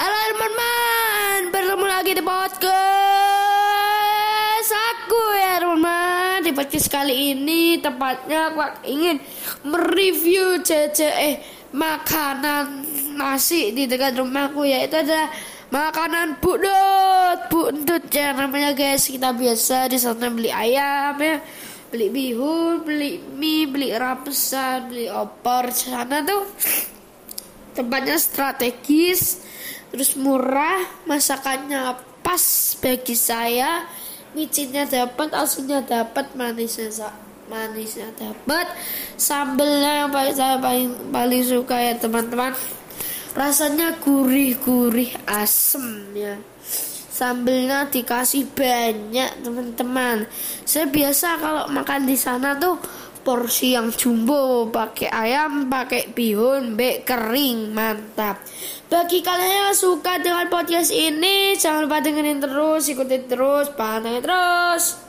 Halo teman-teman, bertemu lagi di podcast aku ya teman-teman. Di podcast kali ini tepatnya aku ingin mereview cece eh makanan nasi di dekat rumahku yaitu adalah makanan budut budut ya namanya guys kita biasa di sana beli ayam ya. Beli bihun beli mie beli rapesan beli opor sana tuh tempatnya strategis terus murah masakannya pas bagi saya micinnya dapat asinnya dapat manisnya manisnya dapat sambelnya yang paling saya paling paling suka ya teman-teman. Rasanya gurih-gurih asem ya. Sambelnya dikasih banyak teman-teman. Saya biasa kalau makan di sana tuh porsi yang jumbo pakai ayam pakai bihun be kering mantap. Bagi kalian yang suka dengan podcast ini jangan lupa dengerin terus ikutin terus pantengin terus